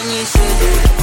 when you see it.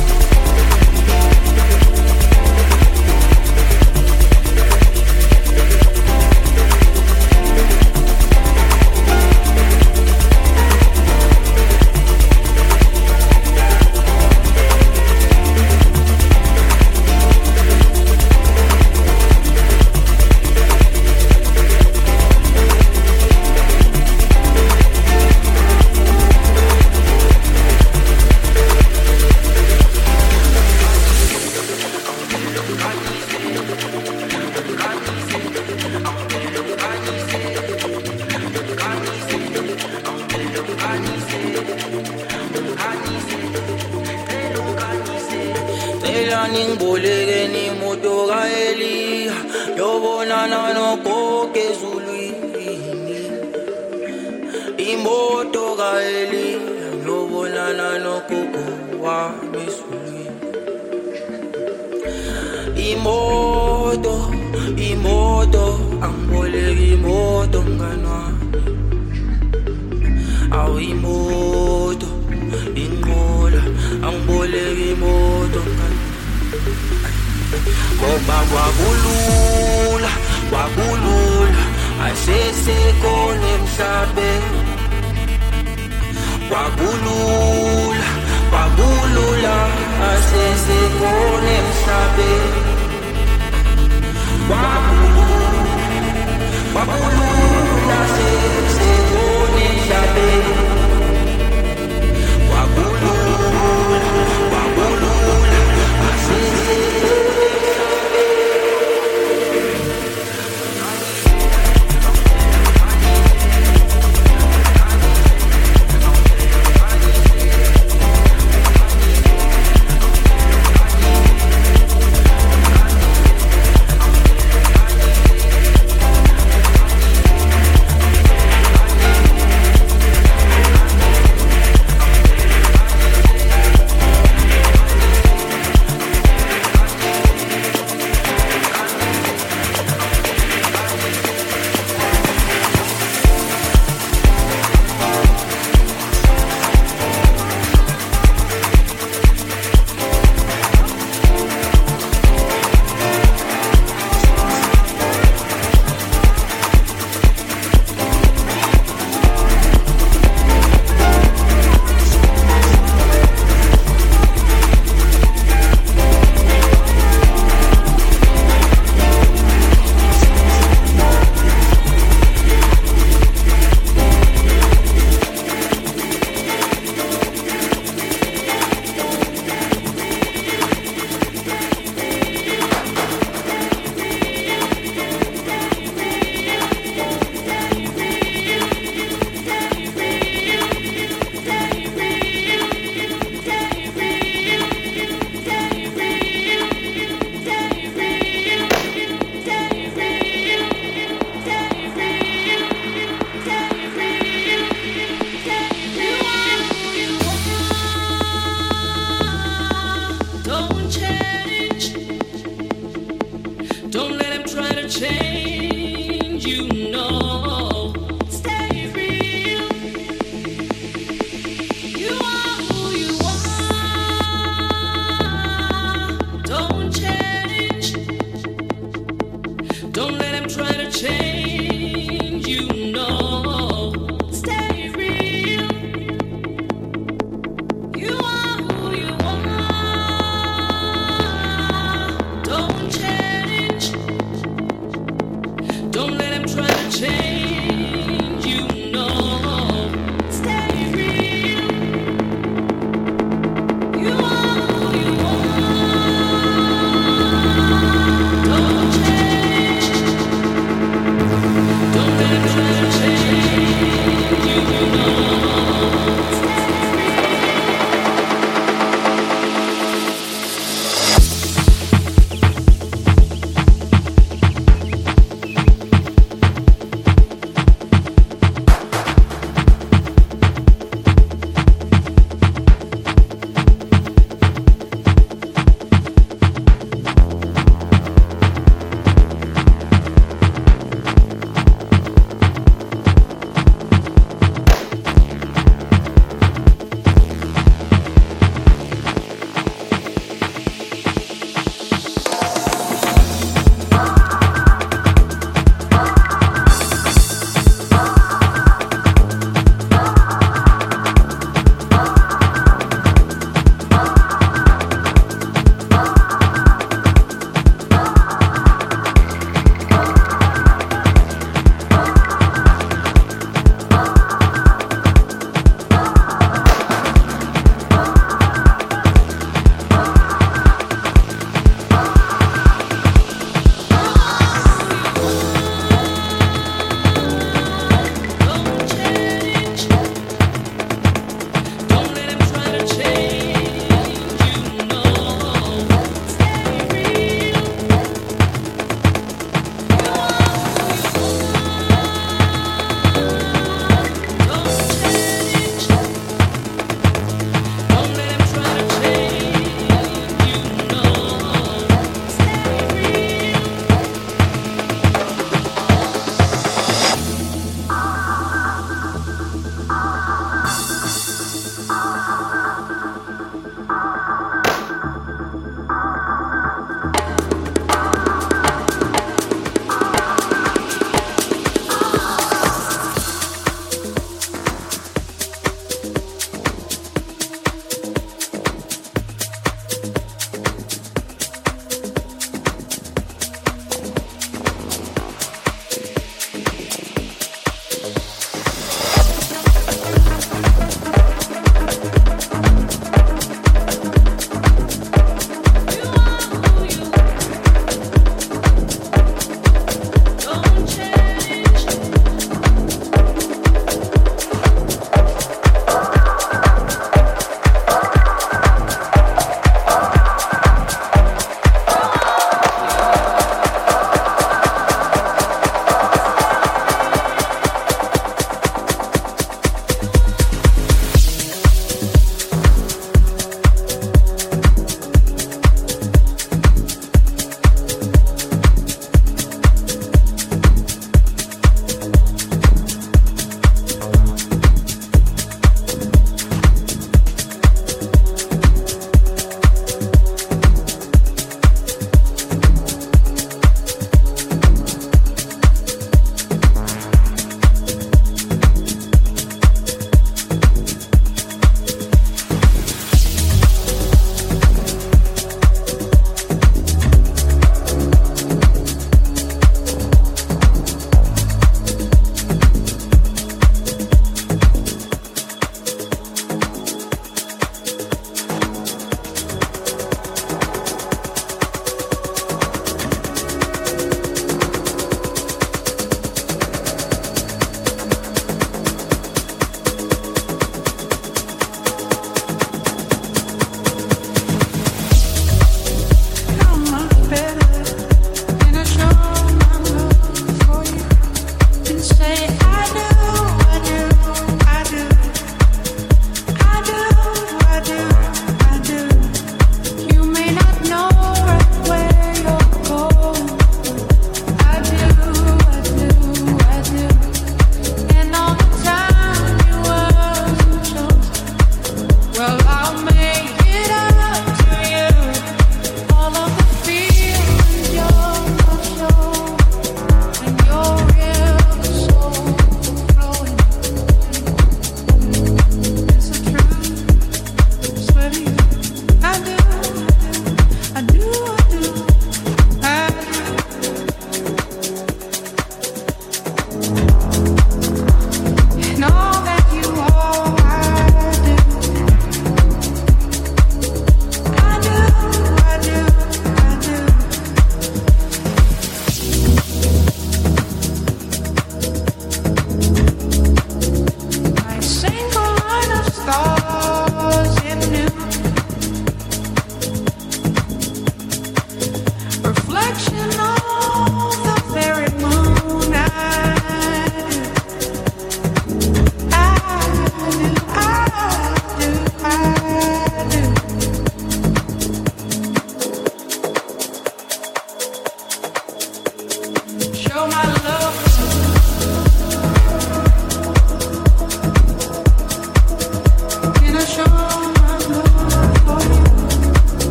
my life.